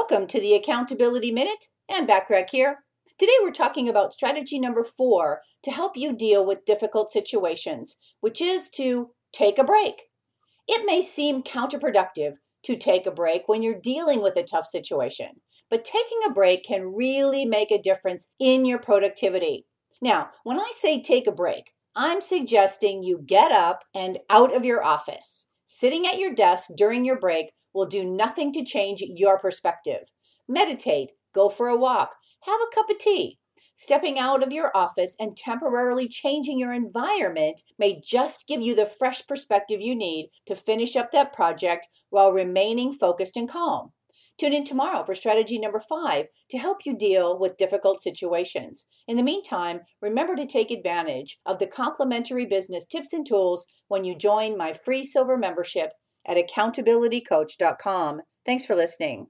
Welcome to the Accountability Minute and Backrack here. Today we're talking about strategy number four to help you deal with difficult situations, which is to take a break. It may seem counterproductive to take a break when you're dealing with a tough situation, but taking a break can really make a difference in your productivity. Now, when I say take a break, I'm suggesting you get up and out of your office. Sitting at your desk during your break will do nothing to change your perspective. Meditate, go for a walk, have a cup of tea. Stepping out of your office and temporarily changing your environment may just give you the fresh perspective you need to finish up that project while remaining focused and calm. Tune in tomorrow for strategy number five to help you deal with difficult situations. In the meantime, remember to take advantage of the complimentary business tips and tools when you join my free silver membership at accountabilitycoach.com. Thanks for listening.